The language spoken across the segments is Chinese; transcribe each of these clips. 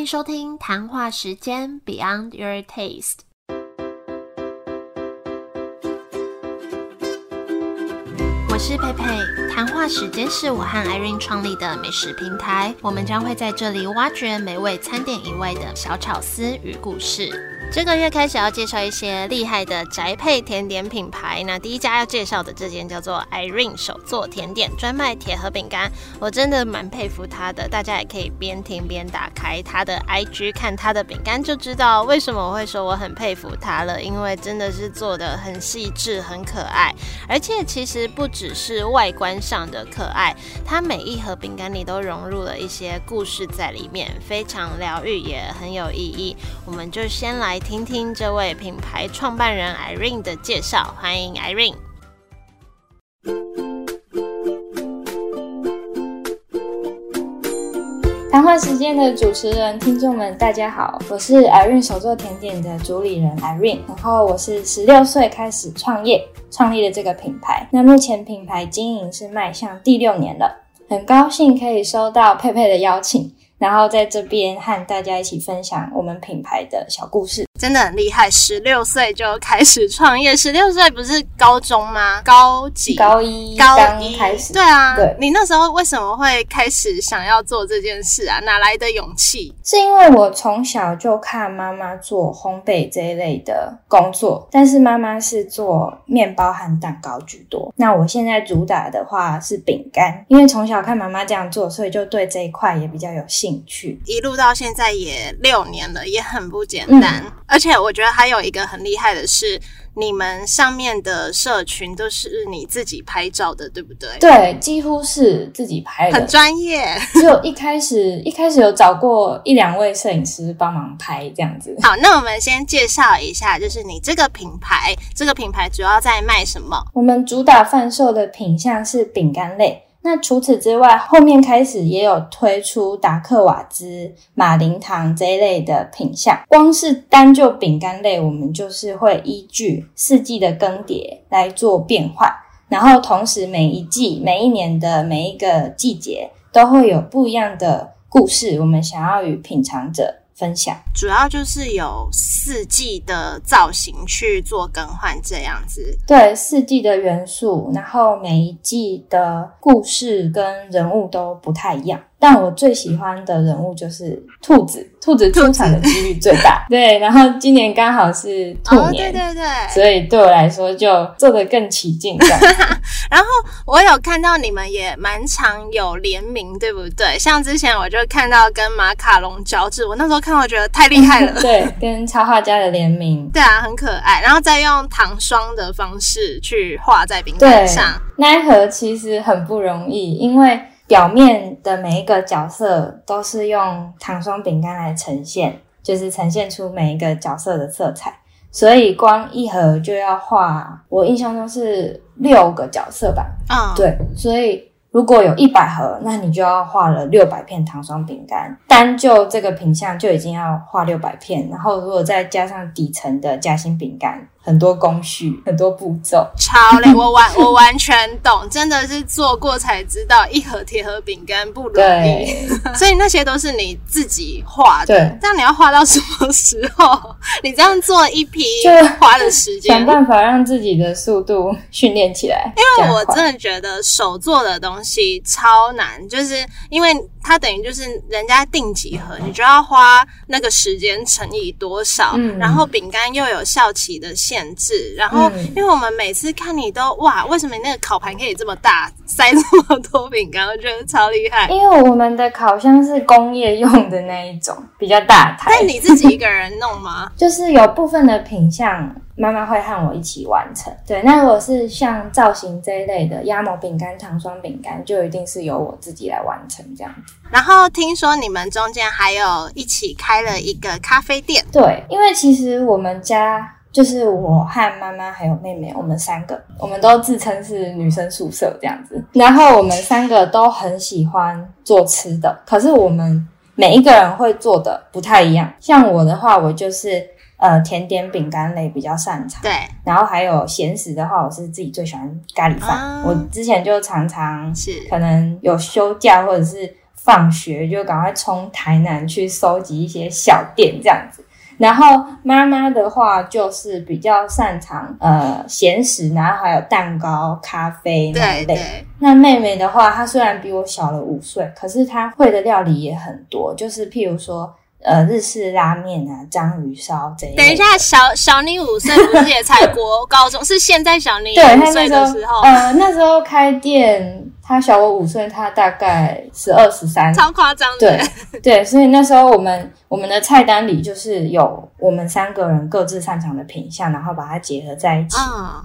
迎收听谈话时间 Beyond Your Taste。我是佩佩，谈话时间是我和 Irene 创立的美食平台，我们将会在这里挖掘美味餐点以外的小巧思与故事。这个月开始要介绍一些厉害的宅配甜点品牌。那第一家要介绍的这间叫做 Irene 手做甜点，专卖铁盒饼干。我真的蛮佩服他的，大家也可以边听边打开他的 IG 看他的饼干，就知道为什么我会说我很佩服他了。因为真的是做的很细致、很可爱，而且其实不只是外观上的可爱，它每一盒饼干里都融入了一些故事在里面，非常疗愈，也很有意义。我们就先来。听听这位品牌创办人 Irene 的介绍，欢迎 Irene。谈话时间的主持人、听众们，大家好，我是 Irene 手作甜点的主理人 Irene，然后我是十六岁开始创业，创立了这个品牌。那目前品牌经营是迈向第六年了，很高兴可以收到佩佩的邀请。然后在这边和大家一起分享我们品牌的小故事，真的很厉害。十六岁就开始创业，十六岁不是高中吗？高几？高一，高一开始。对啊，对。你那时候为什么会开始想要做这件事啊？哪来的勇气？是因为我从小就看妈妈做烘焙这一类的工作，但是妈妈是做面包和蛋糕居多。那我现在主打的话是饼干，因为从小看妈妈这样做，所以就对这一块也比较有兴。趣一路到现在也六年了，也很不简单。而且我觉得还有一个很厉害的是，你们上面的社群都是你自己拍照的，对不对？对，几乎是自己拍的，很专业。只有一开始一开始有找过一两位摄影师帮忙拍这样子。好，那我们先介绍一下，就是你这个品牌，这个品牌主要在卖什么？我们主打贩售的品相是饼干类。那除此之外，后面开始也有推出达克瓦兹、马林糖这一类的品相。光是单就饼干类，我们就是会依据四季的更迭来做变换，然后同时每一季、每一年的每一个季节都会有不一样的故事，我们想要与品尝者。分享主要就是有四季的造型去做更换，这样子。对，四季的元素，然后每一季的故事跟人物都不太一样。但我最喜欢的人物就是兔子，兔子出场的几率最大。对，然后今年刚好是兔年，对对对，所以对我来说就做的更起劲。然后我有看到你们也蛮常有联名，对不对？像之前我就看到跟马卡龙交织，我那时候看我觉得太厉害了。对，跟插画家的联名，对啊，很可爱。然后再用糖霜的方式去画在饼干上，那一盒其实很不容易，因为。表面的每一个角色都是用糖霜饼干来呈现，就是呈现出每一个角色的色彩，所以光一盒就要画，我印象中是六个角色吧？啊，对，所以如果有一百盒，那你就要画了六百片糖霜饼干，单就这个品相就已经要画六百片，然后如果再加上底层的夹心饼干。很多工序，很多步骤，超累。我完，我完全懂，真的是做过才知道，一盒铁盒饼干不容易。所以那些都是你自己画的。对，这样你要画到什么时候？你这样做一批，就花的时间，想办法让自己的速度训练起来。因为我真的觉得手做的东西超难，就是因为它等于就是人家定几盒，你就要花那个时间乘以多少，然后饼干又有效期的。限制，然后因为我们每次看你都哇，为什么你那个烤盘可以这么大，塞这么多饼干？我觉得超厉害。因为我们的烤箱是工业用的那一种，比较大台。那你自己一个人弄吗？就是有部分的品相，妈妈会和我一起完成。对，那如果是像造型这一类的压模饼干、糖霜饼干，就一定是由我自己来完成这样子。然后听说你们中间还有一起开了一个咖啡店。对，因为其实我们家。就是我和妈妈还有妹妹，我们三个，我们都自称是女生宿舍这样子。然后我们三个都很喜欢做吃的，可是我们每一个人会做的不太一样。像我的话，我就是呃甜点饼干类比较擅长。对。然后还有咸食的话，我是自己最喜欢咖喱饭。我之前就常常是可能有休假或者是。放学就赶快冲台南去收集一些小店这样子。然后妈妈的话就是比较擅长呃咸食，然后还有蛋糕、咖啡那一类。那妹妹的话，她虽然比我小了五岁，可是她会的料理也很多，就是譬如说。呃，日式拉面啊，章鱼烧这一等一下，小小你五岁不是也才国高中？是现在小你五岁的时候？呃，那时候开店，他小我五岁，他大概十二十三，超夸张的。对对，所以那时候我们我们的菜单里就是有我们三个人各自擅长的品相，然后把它结合在一起，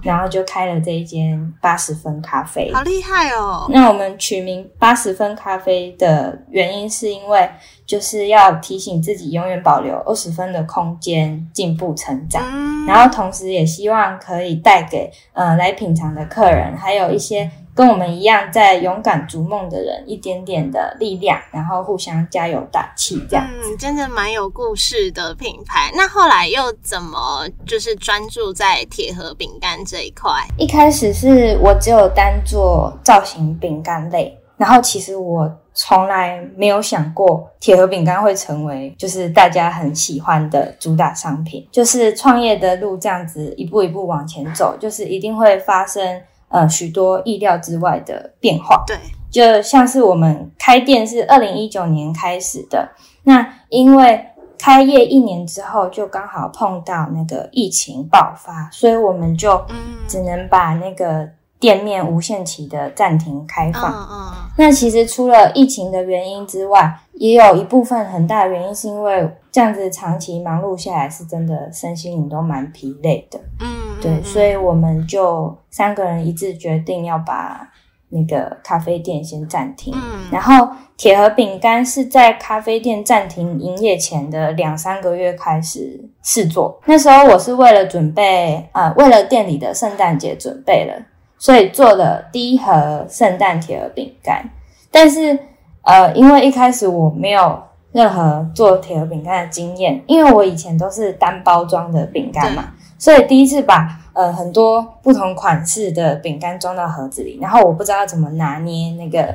然后就开了这一间八十分咖啡，好厉害哦！那我们取名八十分咖啡的原因是因为。就是要提醒自己永远保留二十分的空间进步成长，然后同时也希望可以带给呃来品尝的客人，还有一些跟我们一样在勇敢逐梦的人一点点的力量，然后互相加油打气，这样子真的蛮有故事的品牌。那后来又怎么就是专注在铁盒饼干这一块？一开始是我只有单做造型饼干类，然后其实我。从来没有想过铁盒饼干会成为就是大家很喜欢的主打商品。就是创业的路这样子一步一步往前走，就是一定会发生呃许多意料之外的变化。对，就像是我们开店是二零一九年开始的，那因为开业一年之后就刚好碰到那个疫情爆发，所以我们就只能把那个。店面无限期的暂停开放。嗯嗯。那其实除了疫情的原因之外，也有一部分很大的原因是因为这样子长期忙碌下来，是真的身心灵都蛮疲累的。嗯。对，所以我们就三个人一致决定要把那个咖啡店先暂停。嗯。然后铁盒饼干是在咖啡店暂停营业前的两三个月开始试做。那时候我是为了准备，呃，为了店里的圣诞节准备了。所以做了第一盒圣诞铁盒饼干，但是呃，因为一开始我没有任何做铁盒饼干的经验，因为我以前都是单包装的饼干嘛，所以第一次把呃很多不同款式的饼干装到盒子里，然后我不知道怎么拿捏那个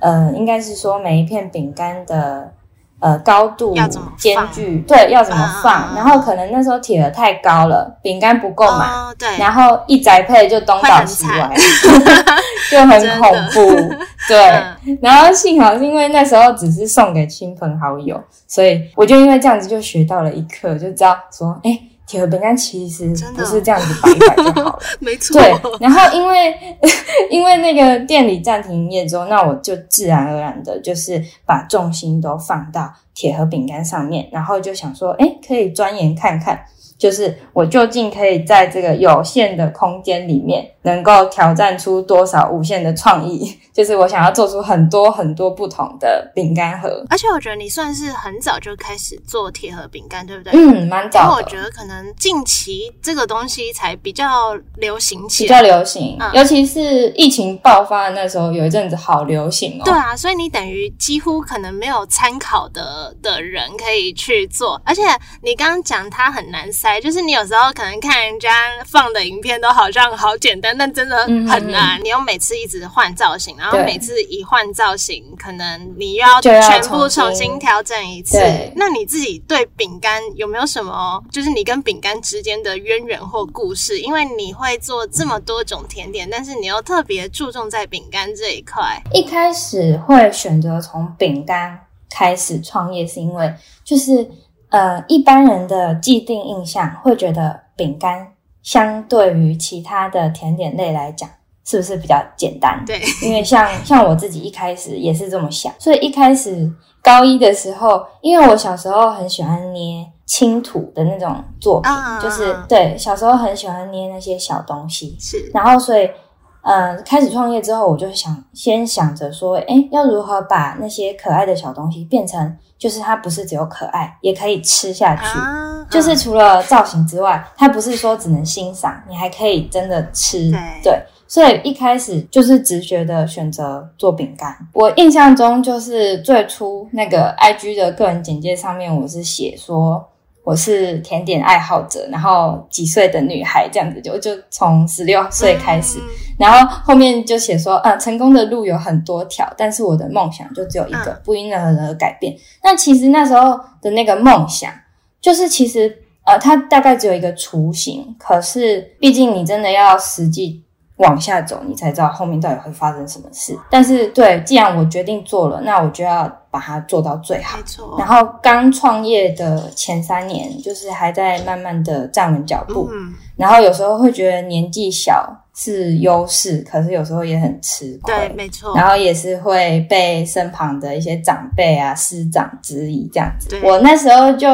呃，应该是说每一片饼干的。呃，高度间距对要怎么放？然后可能那时候铁盒太高了，饼干不够满，对，然后一宅配就东倒西歪，就很恐怖。对，然后幸好是因为那时候只是送给亲朋好友，所以我就因为这样子就学到了一课，就知道说，哎。铁盒饼干其实不是这样子摆一摆就好了，没错。对，然后因为 因为那个店里暂停营业之后，那我就自然而然的就是把重心都放到铁盒饼干上面，然后就想说，哎，可以钻研看看。就是我究竟可以在这个有限的空间里面，能够挑战出多少无限的创意？就是我想要做出很多很多不同的饼干盒。而且我觉得你算是很早就开始做铁盒饼干，对不对？嗯，蛮早。我觉得可能近期这个东西才比较流行起来，比较流行。尤其是疫情爆发的那时候，有一阵子好流行哦。对啊，所以你等于几乎可能没有参考的的人可以去做。而且你刚刚讲它很难。就是你有时候可能看人家放的影片都好像好简单，但真的很难。你又每次一直换造型，然后每次一换造型，可能你要全部重新调整一次。那你自己对饼干有没有什么，就是你跟饼干之间的渊源或故事？因为你会做这么多种甜点，但是你又特别注重在饼干这一块。一开始会选择从饼干开始创业，是因为就是。呃，一般人的既定印象会觉得饼干相对于其他的甜点类来讲，是不是比较简单？对，因为像 像我自己一开始也是这么想，所以一开始高一的时候，因为我小时候很喜欢捏青土的那种作品，就是对小时候很喜欢捏那些小东西，是，然后所以。嗯，开始创业之后，我就想先想着说，哎，要如何把那些可爱的小东西变成，就是它不是只有可爱，也可以吃下去。就是除了造型之外，它不是说只能欣赏，你还可以真的吃。对，所以一开始就是直觉的选择做饼干。我印象中就是最初那个 I G 的个人简介上面，我是写说。我是甜点爱好者，然后几岁的女孩这样子，就就从十六岁开始，然后后面就写说，啊，成功的路有很多条，但是我的梦想就只有一个，不因任何人而改变。那其实那时候的那个梦想，就是其实呃，它大概只有一个雏形，可是毕竟你真的要实际。往下走，你才知道后面到底会发生什么事。但是，对，既然我决定做了，那我就要把它做到最好。没错。然后刚创业的前三年，就是还在慢慢的站稳脚步。嗯。然后有时候会觉得年纪小是优势，可是有时候也很吃亏。对，没错。然后也是会被身旁的一些长辈啊、师长质疑这样子。我那时候就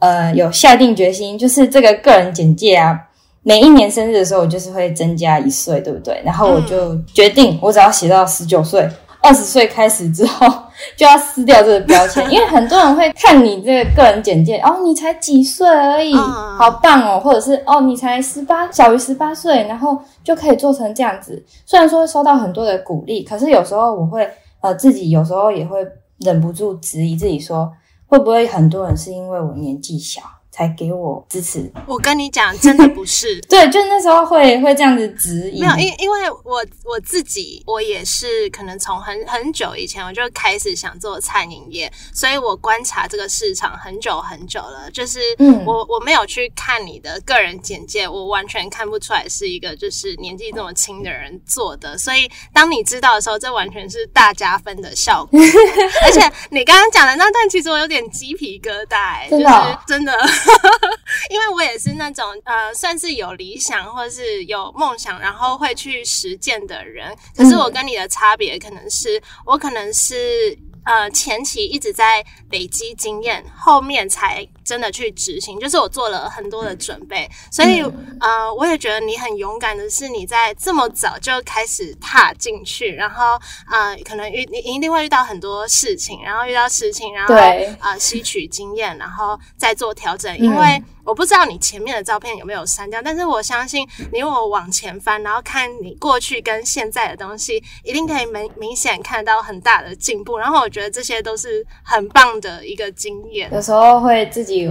呃有下定决心，就是这个个人简介啊。每一年生日的时候，我就是会增加一岁，对不对？然后我就决定，我只要写到十九岁、二十岁开始之后，就要撕掉这个标签，因为很多人会看你这个个人简介，哦，你才几岁而已，好棒哦，或者是哦，你才十八，小于十八岁，然后就可以做成这样子。虽然说收到很多的鼓励，可是有时候我会呃自己有时候也会忍不住质疑自己，说会不会很多人是因为我年纪小。才给我支持。我跟你讲，真的不是。对，就那时候会会这样子质疑。没有，因因为我我自己，我也是可能从很很久以前我就开始想做餐饮业，所以我观察这个市场很久很久了。就是，嗯，我我没有去看你的个人简介，我完全看不出来是一个就是年纪这么轻的人做的。所以当你知道的时候，这完全是大加分的效果。而且你刚刚讲的那段，其实我有点鸡皮疙瘩，就是真的。因为我也是那种呃，算是有理想或者是有梦想，然后会去实践的人。可是我跟你的差别，可能是我可能是。呃，前期一直在累积经验，后面才真的去执行。就是我做了很多的准备，所以呃，我也觉得你很勇敢的是你在这么早就开始踏进去，然后呃，可能遇你一定会遇到很多事情，然后遇到事情，然后啊，吸取经验，然后再做调整，因为。我不知道你前面的照片有没有删掉，但是我相信你我往前翻，然后看你过去跟现在的东西，一定可以明明显看到很大的进步。然后我觉得这些都是很棒的一个经验。有时候会自己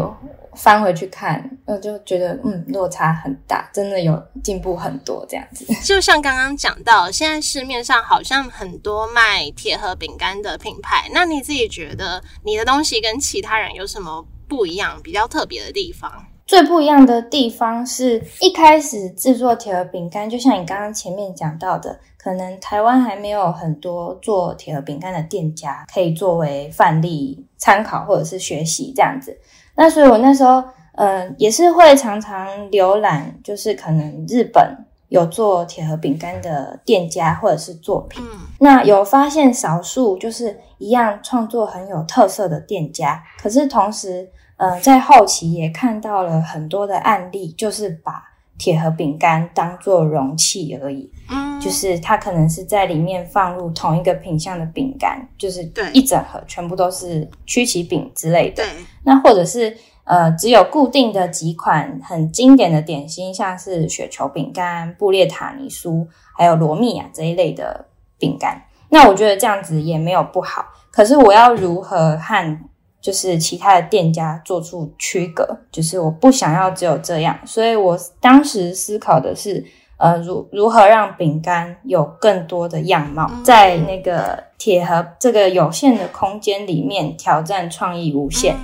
翻回去看，我就觉得嗯，落差很大，真的有进步很多这样子。就像刚刚讲到，现在市面上好像很多卖铁盒饼干的品牌，那你自己觉得你的东西跟其他人有什么不一样、比较特别的地方？最不一样的地方是一开始制作铁盒饼干，就像你刚刚前面讲到的，可能台湾还没有很多做铁盒饼干的店家可以作为范例参考或者是学习这样子。那所以我那时候，嗯，也是会常常浏览，就是可能日本有做铁盒饼干的店家或者是作品，那有发现少数就是一样创作很有特色的店家，可是同时。呃，在后期也看到了很多的案例，就是把铁盒饼干当做容器而已，嗯，就是它可能是在里面放入同一个品相的饼干，就是一整盒全部都是曲奇饼之类的，对。那或者是呃，只有固定的几款很经典的点心，像是雪球饼干、布列塔尼酥，还有罗密亚这一类的饼干。那我觉得这样子也没有不好，可是我要如何和？就是其他的店家做出区隔，就是我不想要只有这样，所以我当时思考的是，呃，如如何让饼干有更多的样貌，在那个铁盒这个有限的空间里面挑战创意无限，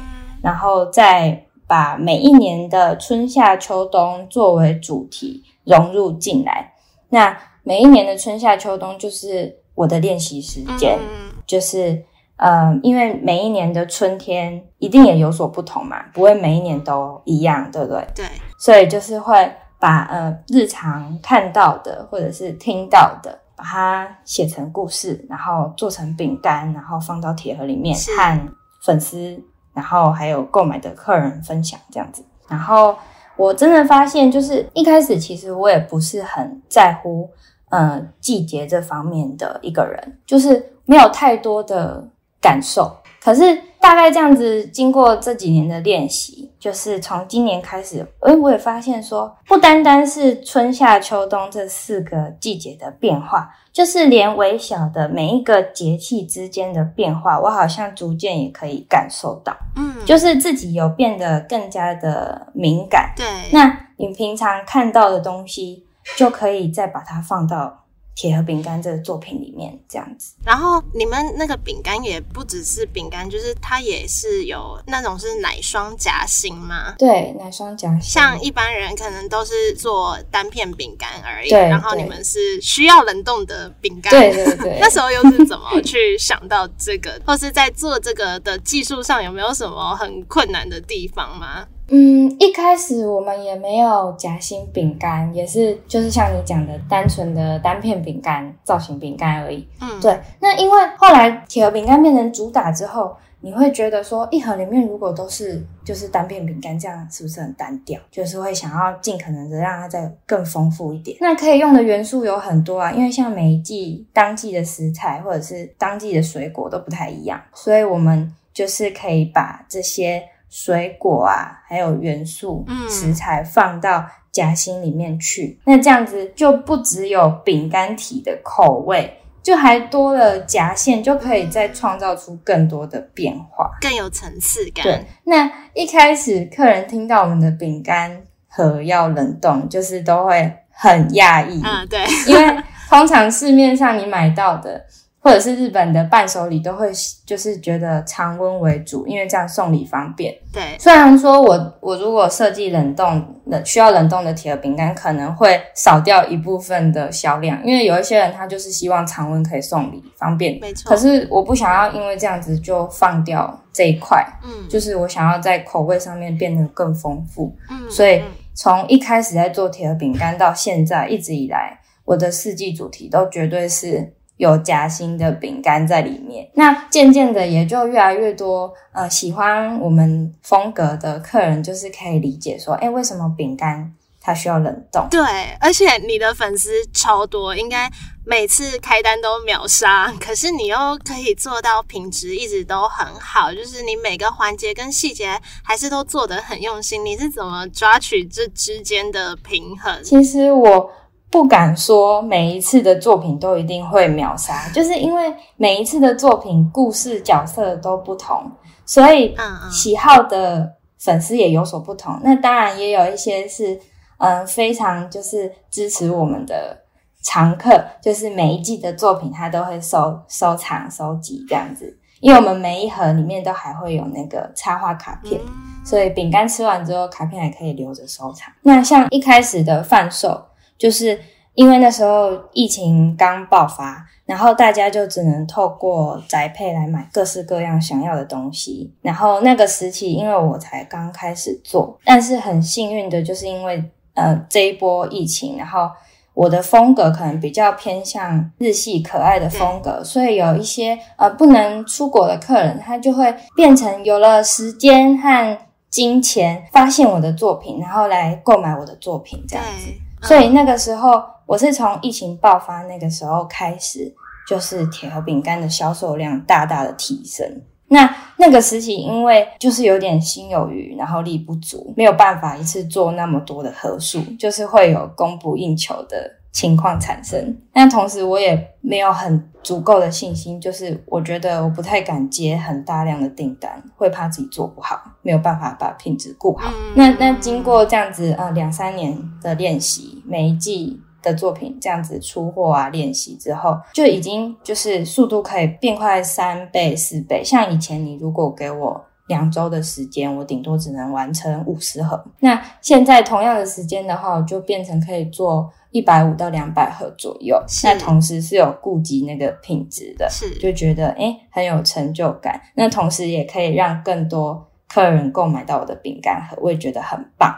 然后再把每一年的春夏秋冬作为主题融入进来。那每一年的春夏秋冬就是我的练习时间，就是。呃，因为每一年的春天一定也有所不同嘛，不会每一年都一样，对不对？对，所以就是会把呃日常看到的或者是听到的，把它写成故事，然后做成饼干，然后放到铁盒里面，和粉丝，然后还有购买的客人分享这样子。然后我真的发现，就是一开始其实我也不是很在乎呃季节这方面的一个人，就是没有太多的。感受，可是大概这样子，经过这几年的练习，就是从今年开始，诶，我也发现说，不单单是春夏秋冬这四个季节的变化，就是连微小的每一个节气之间的变化，我好像逐渐也可以感受到，嗯，就是自己有变得更加的敏感。对，那你平常看到的东西，就可以再把它放到。铁盒饼干这个作品里面这样子，然后你们那个饼干也不只是饼干，就是它也是有那种是奶霜夹心吗？对，奶霜夹心。像一般人可能都是做单片饼干而已，对。然后你们是需要冷冻的饼干，对对对。那时候又是怎么 去想到这个，或是在做这个的技术上有没有什么很困难的地方吗？嗯，一开始我们也没有夹心饼干，也是就是像你讲的单纯的单片饼干造型饼干而已。嗯，对。那因为后来铁盒饼干变成主打之后，你会觉得说一盒里面如果都是就是单片饼干，这样是不是很单调？就是会想要尽可能的让它再更丰富一点。那可以用的元素有很多啊，因为像每一季当季的食材或者是当季的水果都不太一样，所以我们就是可以把这些。水果啊，还有元素食材放到夹心里面去，那这样子就不只有饼干体的口味，就还多了夹馅，就可以再创造出更多的变化，更有层次感。对，那一开始客人听到我们的饼干盒要冷冻，就是都会很讶异。嗯，对，因为通常市面上你买到的。或者是日本的伴手礼都会就是觉得常温为主，因为这样送礼方便。对，虽然说我我如果设计冷冻冷需要冷冻的铁盒饼干，可能会少掉一部分的销量，因为有一些人他就是希望常温可以送礼方便。没错。可是我不想要因为这样子就放掉这一块，嗯，就是我想要在口味上面变得更丰富。嗯，所以从一开始在做铁盒饼干到现在一直以来，我的四季主题都绝对是。有夹心的饼干在里面，那渐渐的也就越来越多呃喜欢我们风格的客人，就是可以理解说，哎，为什么饼干它需要冷冻？对，而且你的粉丝超多，应该每次开单都秒杀，可是你又可以做到品质一直都很好，就是你每个环节跟细节还是都做得很用心，你是怎么抓取这之间的平衡？其实我。不敢说每一次的作品都一定会秒杀，就是因为每一次的作品故事角色都不同，所以喜好的粉丝也有所不同。那当然也有一些是嗯非常就是支持我们的常客，就是每一季的作品他都会收收藏收集这样子。因为我们每一盒里面都还会有那个插画卡片，所以饼干吃完之后卡片还可以留着收藏。那像一开始的贩售。就是因为那时候疫情刚爆发，然后大家就只能透过宅配来买各式各样想要的东西。然后那个时期，因为我才刚开始做，但是很幸运的就是因为呃这一波疫情，然后我的风格可能比较偏向日系可爱的风格，所以有一些呃不能出国的客人，他就会变成有了时间和金钱，发现我的作品，然后来购买我的作品这样子。所以那个时候，我是从疫情爆发那个时候开始，就是铁盒饼干的销售量大大的提升。那那个时期，因为就是有点心有余，然后力不足，没有办法一次做那么多的盒数，就是会有供不应求的。情况产生，那同时我也没有很足够的信心，就是我觉得我不太敢接很大量的订单，会怕自己做不好，没有办法把品质顾好。那那经过这样子呃两三年的练习，每一季的作品这样子出货啊练习之后，就已经就是速度可以变快三倍四倍。像以前你如果给我两周的时间，我顶多只能完成五十盒，那现在同样的时间的话，我就变成可以做。一百五到两百盒左右，那同时是有顾及那个品质的，是就觉得哎很有成就感。那同时也可以让更多客人购买到我的饼干盒，我也觉得很棒。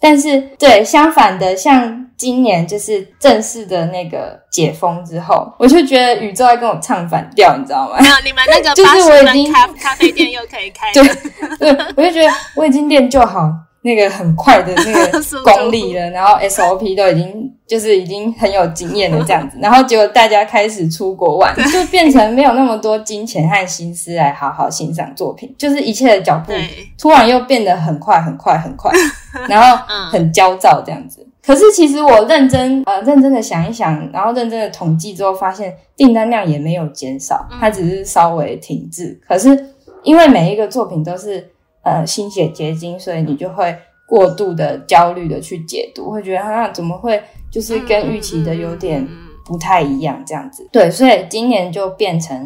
但是对相反的，像今年就是正式的那个解封之后，我就觉得宇宙在跟我唱反调，你知道吗？没有，你们那个 就是我已经咖咖啡店又可以开，对对，我就觉得我已经练就好。那个很快的 那个功力了，然后 SOP 都已经就是已经很有经验了这样子，然后结果大家开始出国玩，就变成没有那么多金钱和心思来好好欣赏作品，就是一切的脚步突然又变得很快很快很快，然后很焦躁这样子。可是其实我认真呃认真的想一想，然后认真的统计之后，发现订单量也没有减少，它只是稍微停滞。可是因为每一个作品都是呃心血结晶，所以你就会过度的焦虑的去解读，会觉得啊怎么会就是跟预期的有点不太一样这样子。对，所以今年就变成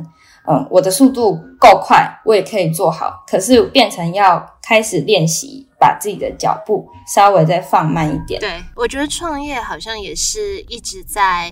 嗯我的速度够快，我也可以做好，可是变成要开始练习。把自己的脚步稍微再放慢一点。对，我觉得创业好像也是一直在，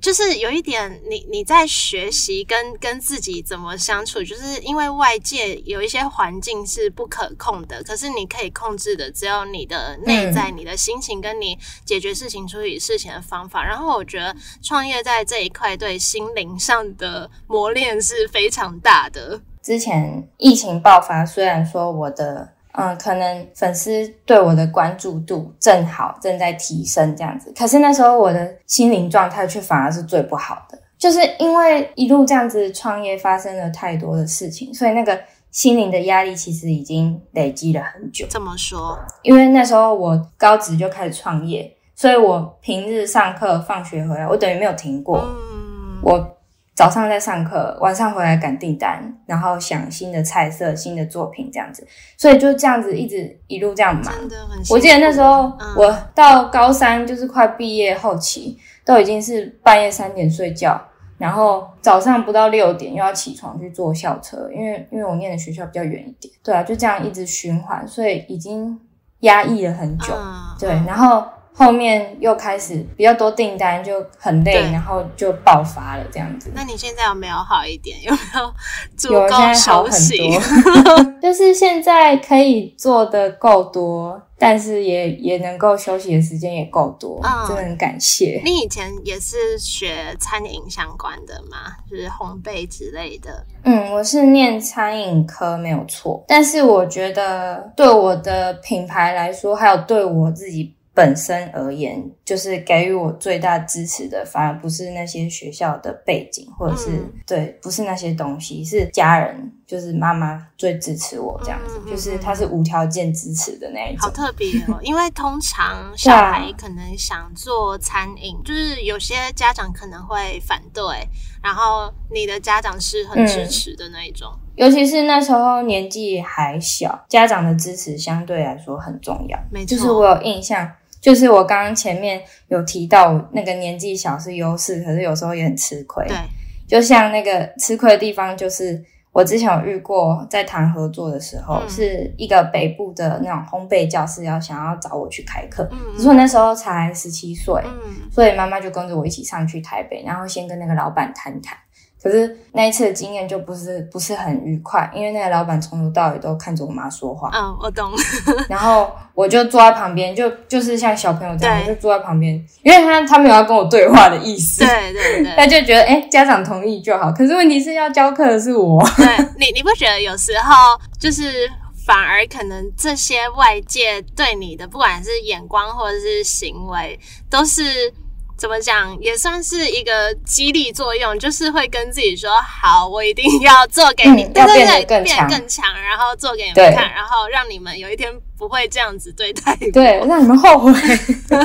就是有一点，你你在学习跟跟自己怎么相处，就是因为外界有一些环境是不可控的，可是你可以控制的，只有你的内在、你的心情跟你解决事情、处理事情的方法。然后我觉得创业在这一块对心灵上的磨练是非常大的。之前疫情爆发，虽然说我的。嗯，可能粉丝对我的关注度正好正在提升这样子，可是那时候我的心灵状态却反而是最不好的，就是因为一路这样子创业发生了太多的事情，所以那个心灵的压力其实已经累积了很久。怎么说？因为那时候我高职就开始创业，所以我平日上课、放学回来，我等于没有停过。嗯，我。早上在上课，晚上回来赶订单，然后想新的菜色、新的作品这样子，所以就这样子一直一路这样忙。我记得那时候我到高三就是快毕业后期，都已经是半夜三点睡觉，然后早上不到六点又要起床去坐校车，因为因为我念的学校比较远一点。对啊，就这样一直循环，所以已经压抑了很久。对，然后。后面又开始比较多订单，就很累，然后就爆发了这样子。那你现在有没有好一点？有没有 足够休息？就是现在可以做的够多，但是也也能够休息的时间也够多，真的很感谢。你以前也是学餐饮相关的吗？就是烘焙之类的？嗯，我是念餐饮科没有错，但是我觉得对我的品牌来说，还有对我自己。本身而言，就是给予我最大支持的，反而不是那些学校的背景，或者是对，不是那些东西，是家人，就是妈妈最支持我这样子，就是他是无条件支持的那一种。好特别哦，因为通常 小孩可能想做餐饮，就是有些家长可能会反对，然后你的家长是很支持的那一种。尤其是那时候年纪还小，家长的支持相对来说很重要。没错，就是我有印象。就是我刚刚前面有提到，那个年纪小是优势，可是有时候也很吃亏。对，就像那个吃亏的地方，就是我之前有遇过，在谈合作的时候，是一个北部的那种烘焙教室要想要找我去开课，只是我那时候才十七岁，所以妈妈就跟着我一起上去台北，然后先跟那个老板谈谈。可是那一次的经验就不是不是很愉快，因为那个老板从头到尾都看着我妈说话。嗯，我懂。然后我就坐在旁边，就就是像小朋友这样，就坐在旁边，因为他他没有要跟我对话的意思。对对对。他就觉得，哎，家长同意就好。可是问题是要教课的是我。对，你你不觉得有时候就是反而可能这些外界对你的不管是眼光或者是行为都是。怎么讲也算是一个激励作用，就是会跟自己说：“好，我一定要做给你，对对对，变更强，然后做给你们看，然后让你们有一天不会这样子对待，对，让你们后悔。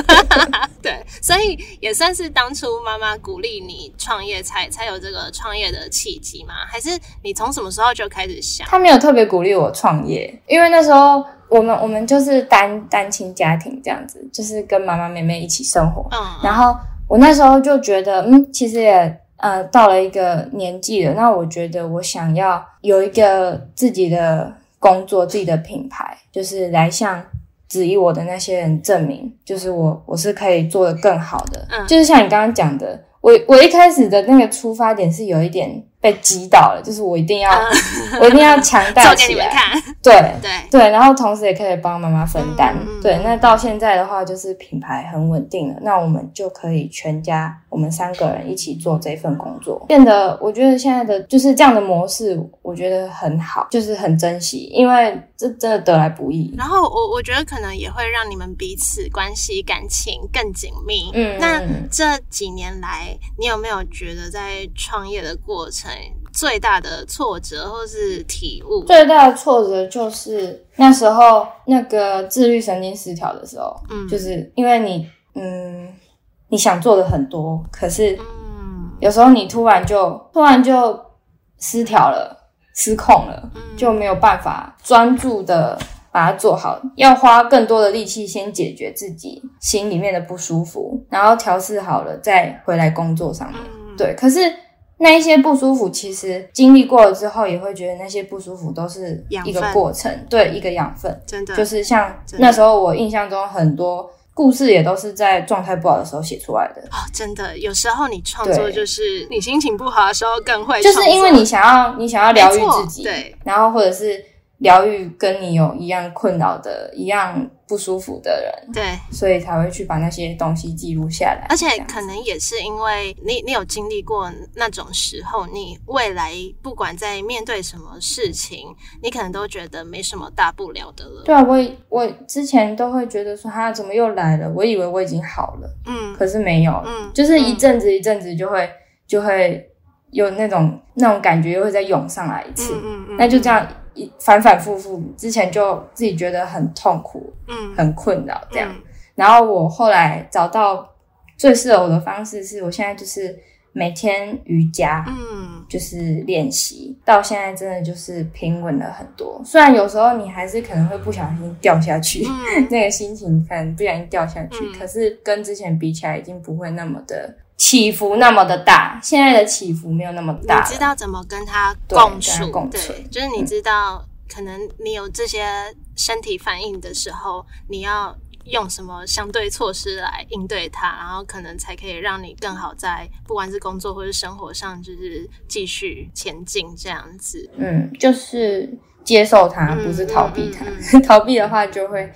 对，所以也算是当初妈妈鼓励你创业，才才有这个创业的契机吗？还是你从什么时候就开始想？他没有特别鼓励我创业，因为那时候。我们我们就是单单亲家庭这样子，就是跟妈妈妹妹一起生活。嗯，然后我那时候就觉得，嗯，其实也呃到了一个年纪了，那我觉得我想要有一个自己的工作，自己的品牌，就是来向质疑我的那些人证明，就是我我是可以做的更好的。嗯，就是像你刚刚讲的，我我一开始的那个出发点是有一点被击倒了，就是我一定要，我一定要强大起来，对对。对，然后同时也可以帮妈妈分担，对。那到现在的话，就是品牌很稳定了，那我们就可以全家我们三个人一起做这份工作，变得我觉得现在的就是这样的模式，我觉得很好，就是很珍惜，因为这真的得来不易。然后我我觉得可能也会让你们彼此关系感情更紧密。嗯。那嗯这几年来，你有没有觉得在创业的过程最大的挫折或是体悟？最大的挫折就是那时候那个自律神经失调的时候，嗯就是因为你嗯你想做的很多，可是嗯有时候你突然就突然就失调了、失控了，嗯就没有办法专注的把它做好，要花更多的力气先解决自己心里面的不舒服，然后调试好了再回来工作上面。嗯对，可是那一些不舒服，其实经历过了之后，也会觉得那些不舒服都是一个过程，对，一个养分。真的就是像那时候我印象中很多故事也都是在状态不好的时候写出来的。哦，真的，有时候你创作对就是你心情不好的时候更会就，是因为你想要你想要疗愈自己，对，然后或者是疗愈跟你有一样困扰的、一样不舒服的人，对，所以才会去把那些东西记录下来。而且可能也是因为你你有经历过那种时候，你未来不管在面对什么事情，你可能都觉得没什么大不了的了。对啊，我也我之前都会觉得说，哈，怎么又来了？我以为我已经好了，嗯可是没有，嗯，就是一嗯阵子一阵子就会就会有那种那种感觉，又会再涌上来一次。嗯嗯嗯，那就这样一反反复复，之前就自己觉得很痛苦、嗯，很困扰这样。嗯。然后我后来找到最适合我的方式是，我现在就是每天瑜伽，嗯。就是练习，到现在真的就是平稳了很多。虽然有时候你还是可能会不小心掉下去，嗯。那个心情可能不小心掉下去，嗯。可是跟之前比起来，已经不会那么的起伏那么的大。现在的起伏没有那么大，你知道怎么跟他共处，对，就是你知道，可能你有这些身体反应的时候，你要用什么相对措施来应对它，然后可能才可以让你更好在不管是工作或是生活上，就是继续前进这样子。嗯，就是接受它，嗯不是逃避它。嗯 逃避的话，就会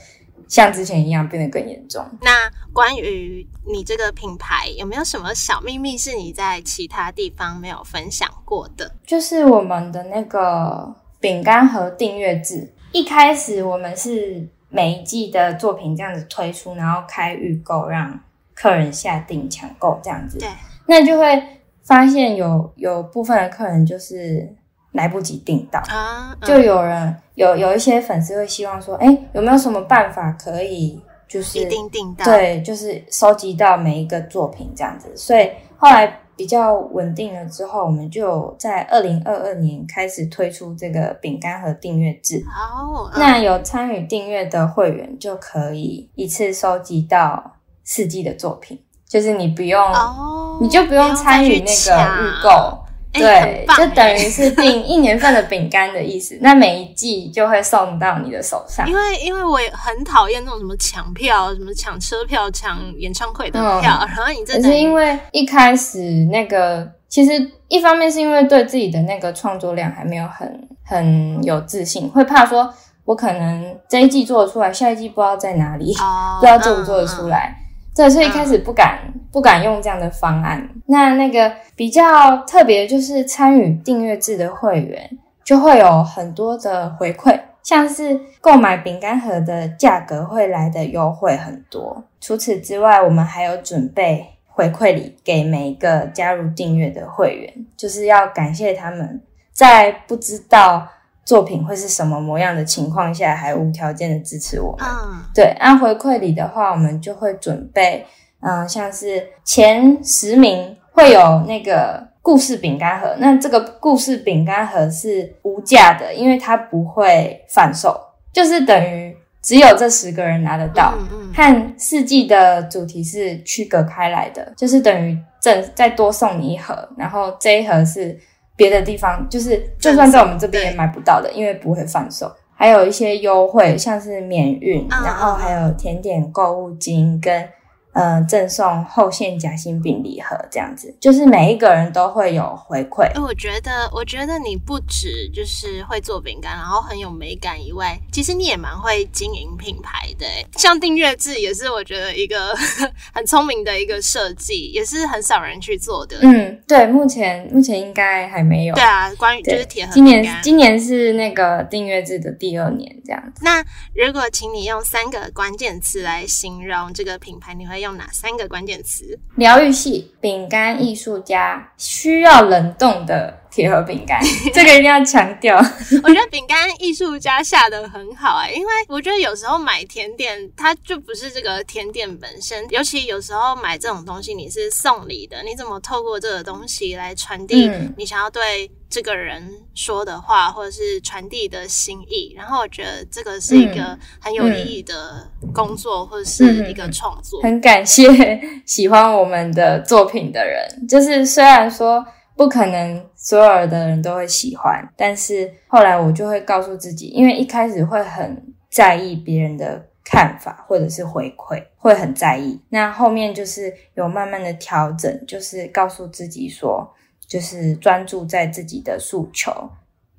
像之前一样变得更严重。那关于你这个品牌，有没有什么小秘密是你在其他地方没有分享过的？就是我们的那个饼干盒订阅制，一开始我们是每一季的作品这样子推出，然后开预购，让客人下定抢购这样子。对，那就会发现有有部分的客人就是来不及订到，啊，嗯。就有人有有一些粉丝会希望说，哎，有没有什么办法可以就是一定订到，对，就是收集到每一个作品这样子，所以后来比较稳定了之后，我们就在二零二二年开始推出这个饼干盒订阅制。哦，嗯。那有参与订阅的会员就可以一次收集到四季的作品，就是你不用，哦，你就不用参与那个预购。哎对就等哎于是订 一年份的饼干的意思。那每一季就会送到你的手上。因为因为我也很讨厌那种什么抢票、什么抢车票、抢演唱会的票，嗯然后你这可等于是因为一开始那个，其实一方面是因为对自己的那个创作量还没有很很有自信，会怕说我可能这一季做得出来，下一季不知道在哪里，哦 不知道做不做得出来。对，所以一开始不敢、不敢用这样的方案。那那个比较特别，就是参与订阅制的会员，就会有很多的回馈，像是购买饼干盒的价格会来的优惠很多。除此之外，我们还有准备回馈礼给每一个加入订阅的会员，就是要感谢他们在不知道作品会是什么模样的情况下，还无条件的支持我们。嗯对，按回馈礼的话，我们就会准备，嗯、像是前十名会有那个故事饼干盒，那这个故事饼干盒是无价的，因为它不会贩售，就是等于只有这十个人拿得到。嗯嗯和四季的主题是区隔开来的，就是等于赠再多送你一盒，然后这一盒是别的地方，就是就算在我们这边也买不到的，因为不会贩售。还有一些优惠，像是免运，嗯然后还有甜点购物金跟呃，赠送后馅夹心饼礼盒这样子，就是每一个人都会有回馈。哎，我觉得，我觉得你不止就是会做饼干，然后很有美感以外，其实你也蛮会经营品牌的。像订阅制也是我觉得一个 很聪明的一个设计，也是很少人去做的。嗯，对，目前目前应该还没有。对啊，关于就是铁盒今年今年是那个订阅制的第二年这样子。那如果请你用三个关键词来形容这个品牌，你会？用哪三个关键词？疗愈系饼干艺术家需要冷冻的铁盒饼干，这个一定要强调。我觉得饼干艺术家下的很好哎，因为我觉得有时候买甜点，它就不是这个甜点本身，尤其有时候买这种东西，你是送礼的，你怎么透过这个东西来传递你想要对？这个人说的话，或者是传递的心意，然后我觉得这个是一个很有意义的工作，或者是一个创作。很感谢喜欢我们的作品的人，就是虽然说不可能所有的人都会喜欢，但是后来我就会告诉自己，因为一开始会很在意别人的看法或者是回馈，会很在意。那后面就是有慢慢的调整，就是告诉自己说。就是专注在自己的诉求，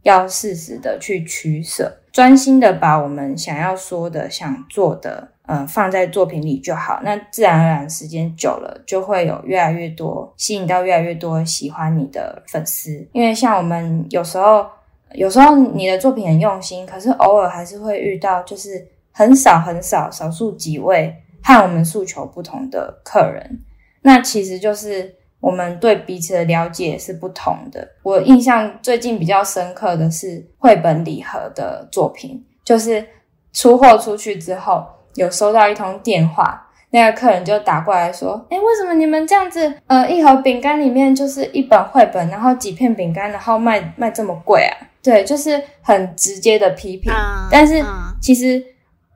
要适时的去取舍，专心的把我们想要说的、想做的，嗯，放在作品里就好。那自然而然，时间久了，就会有越来越多吸引到越来越多喜欢你的粉丝。因为像我们有时候，有时候你的作品很用心，可是偶尔还是会遇到，就是很少很少、少数几位和我们诉求不同的客人。那其实就是。我们对彼此的了解是不同的。我印象最近比较深刻的是绘本礼盒的作品，就是出货出去之后，有收到一通电话，那个客人就打过来说：“哎，为什么你们这样子？呃，一盒饼干里面就是一本绘本，然后几片饼干，然后卖卖这么贵啊？”对，就是很直接的批评。但是其实，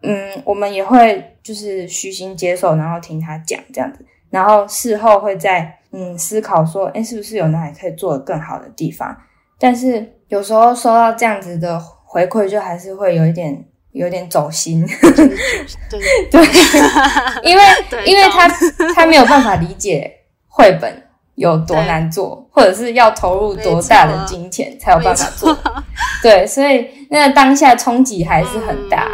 嗯，我们也会就是虚心接受，然后听他讲这样子，然后事后会在。嗯，思考说，哎，是不是有哪里可以做的更好的地方？但是有时候收到这样子的回馈，就还是会有一点，有点走心。对 对，因为因为他他没有办法理解绘本有多难做，或者是要投入多大的金钱才有办法做。对，所以那个当下冲击还是很大。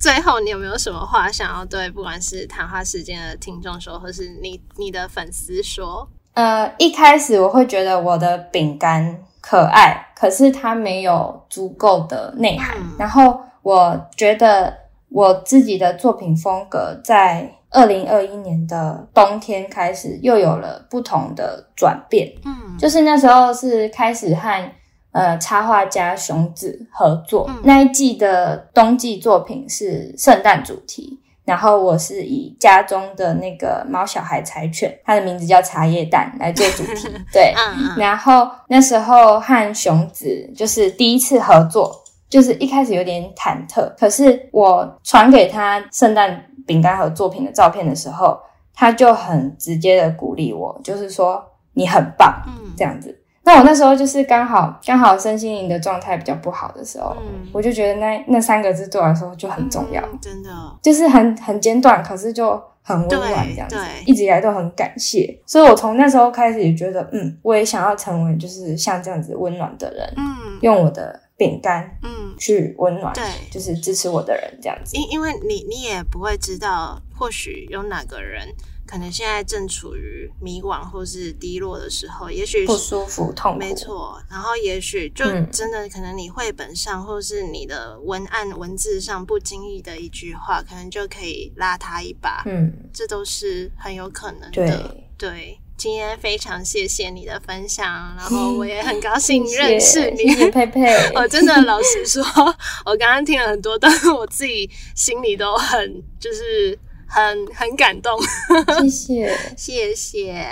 最后，你有没有什么话想要对不管是谈话时间的听众说，或是你你的粉丝说？呃，一开始我会觉得我的饼干可爱，可是它没有足够的内涵。然后我觉得我自己的作品风格在二零二一年的冬天开始又有了不同的转变。嗯，就是那时候是开始和。呃，插画家熊子合作那一季的冬季作品是圣诞主题，然后我是以家中的那个猫小孩柴犬，它的名字叫茶叶蛋来做主题。对，然后那时候和熊子就是第一次合作，就是一开始有点忐忑，可是我传给他圣诞饼干和作品的照片的时候，他就很直接的鼓励我，就是说你很棒，这样子。那我那时候就是刚好刚好身心灵的状态比较不好的时候，我就觉得那那三个字对我来说就很重要，真的就是很很简短，可是就很温暖这样子，一直以来都很感谢。所以我从那时候开始也觉得，嗯，我也想要成为就是像这样子温暖的人，嗯，用我的饼干，嗯，去温暖，对，就是支持我的人这样子。因因为你你也不会知道，或许有哪个人。可能现在正处于迷惘或是低落的时候，也许不舒服、痛苦，没错。然后也许就真的可能你绘本上或是你的文案文字上不经意的一句话，可能就可以拉他一把。嗯，这都是很有可能的。对，今天非常谢谢你的分享，然后我也很高兴认识你，佩佩。我 真的老实说，我刚刚听了很多，但是我自己心里都很就是。很很感动，谢谢 谢谢，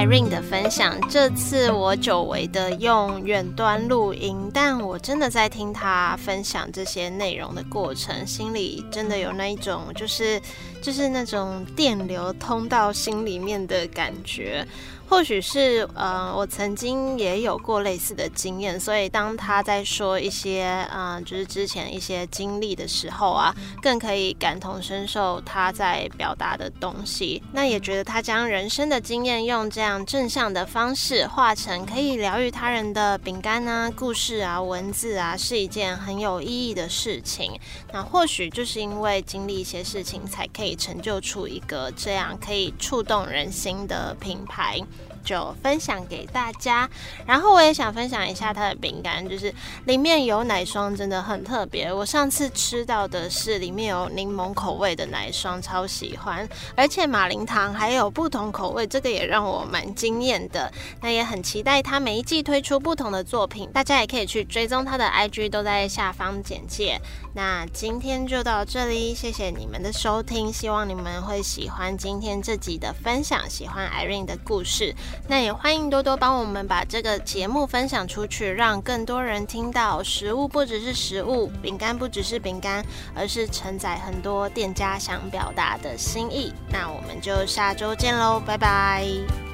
Irene 的分享。这次我久违的用远端录音，但我真的在听他分享这些内容的过程，心里真的有那一种就是。就是那种电流通到心里面的感觉。或许是呃，我曾经也有过类似的经验，所以当他在说一些呃，就是之前一些经历的时候啊，更可以感同身受他在表达的东西。那也觉得他将人生的经验用这样正向的方式化成可以疗愈他人的饼干啊、故事啊、文字啊，是一件很有意义的事情。那或许就是因为经历一些事情，才可以以成就出一个这样可以触动人心的品牌。就分享给大家，然后我也想分享一下它的饼干，就是里面有奶霜，真的很特别。我上次吃到的是里面有柠檬口味的奶霜，超喜欢，而且马林糖还有不同口味，这个也让我蛮惊艳的。那也很期待它每一季推出不同的作品，大家也可以去追踪它的 IG，都在下方简介。那今天就到这里，谢谢你们的收听，希望你们会喜欢今天这集的分享，喜欢 Irene 的故事。那也欢迎多多帮我们把这个节目分享出去，让更多人听到。食物不只是食物，饼干不只是饼干，而是承载很多店家想表达的心意。那我们就下周见喽，拜拜。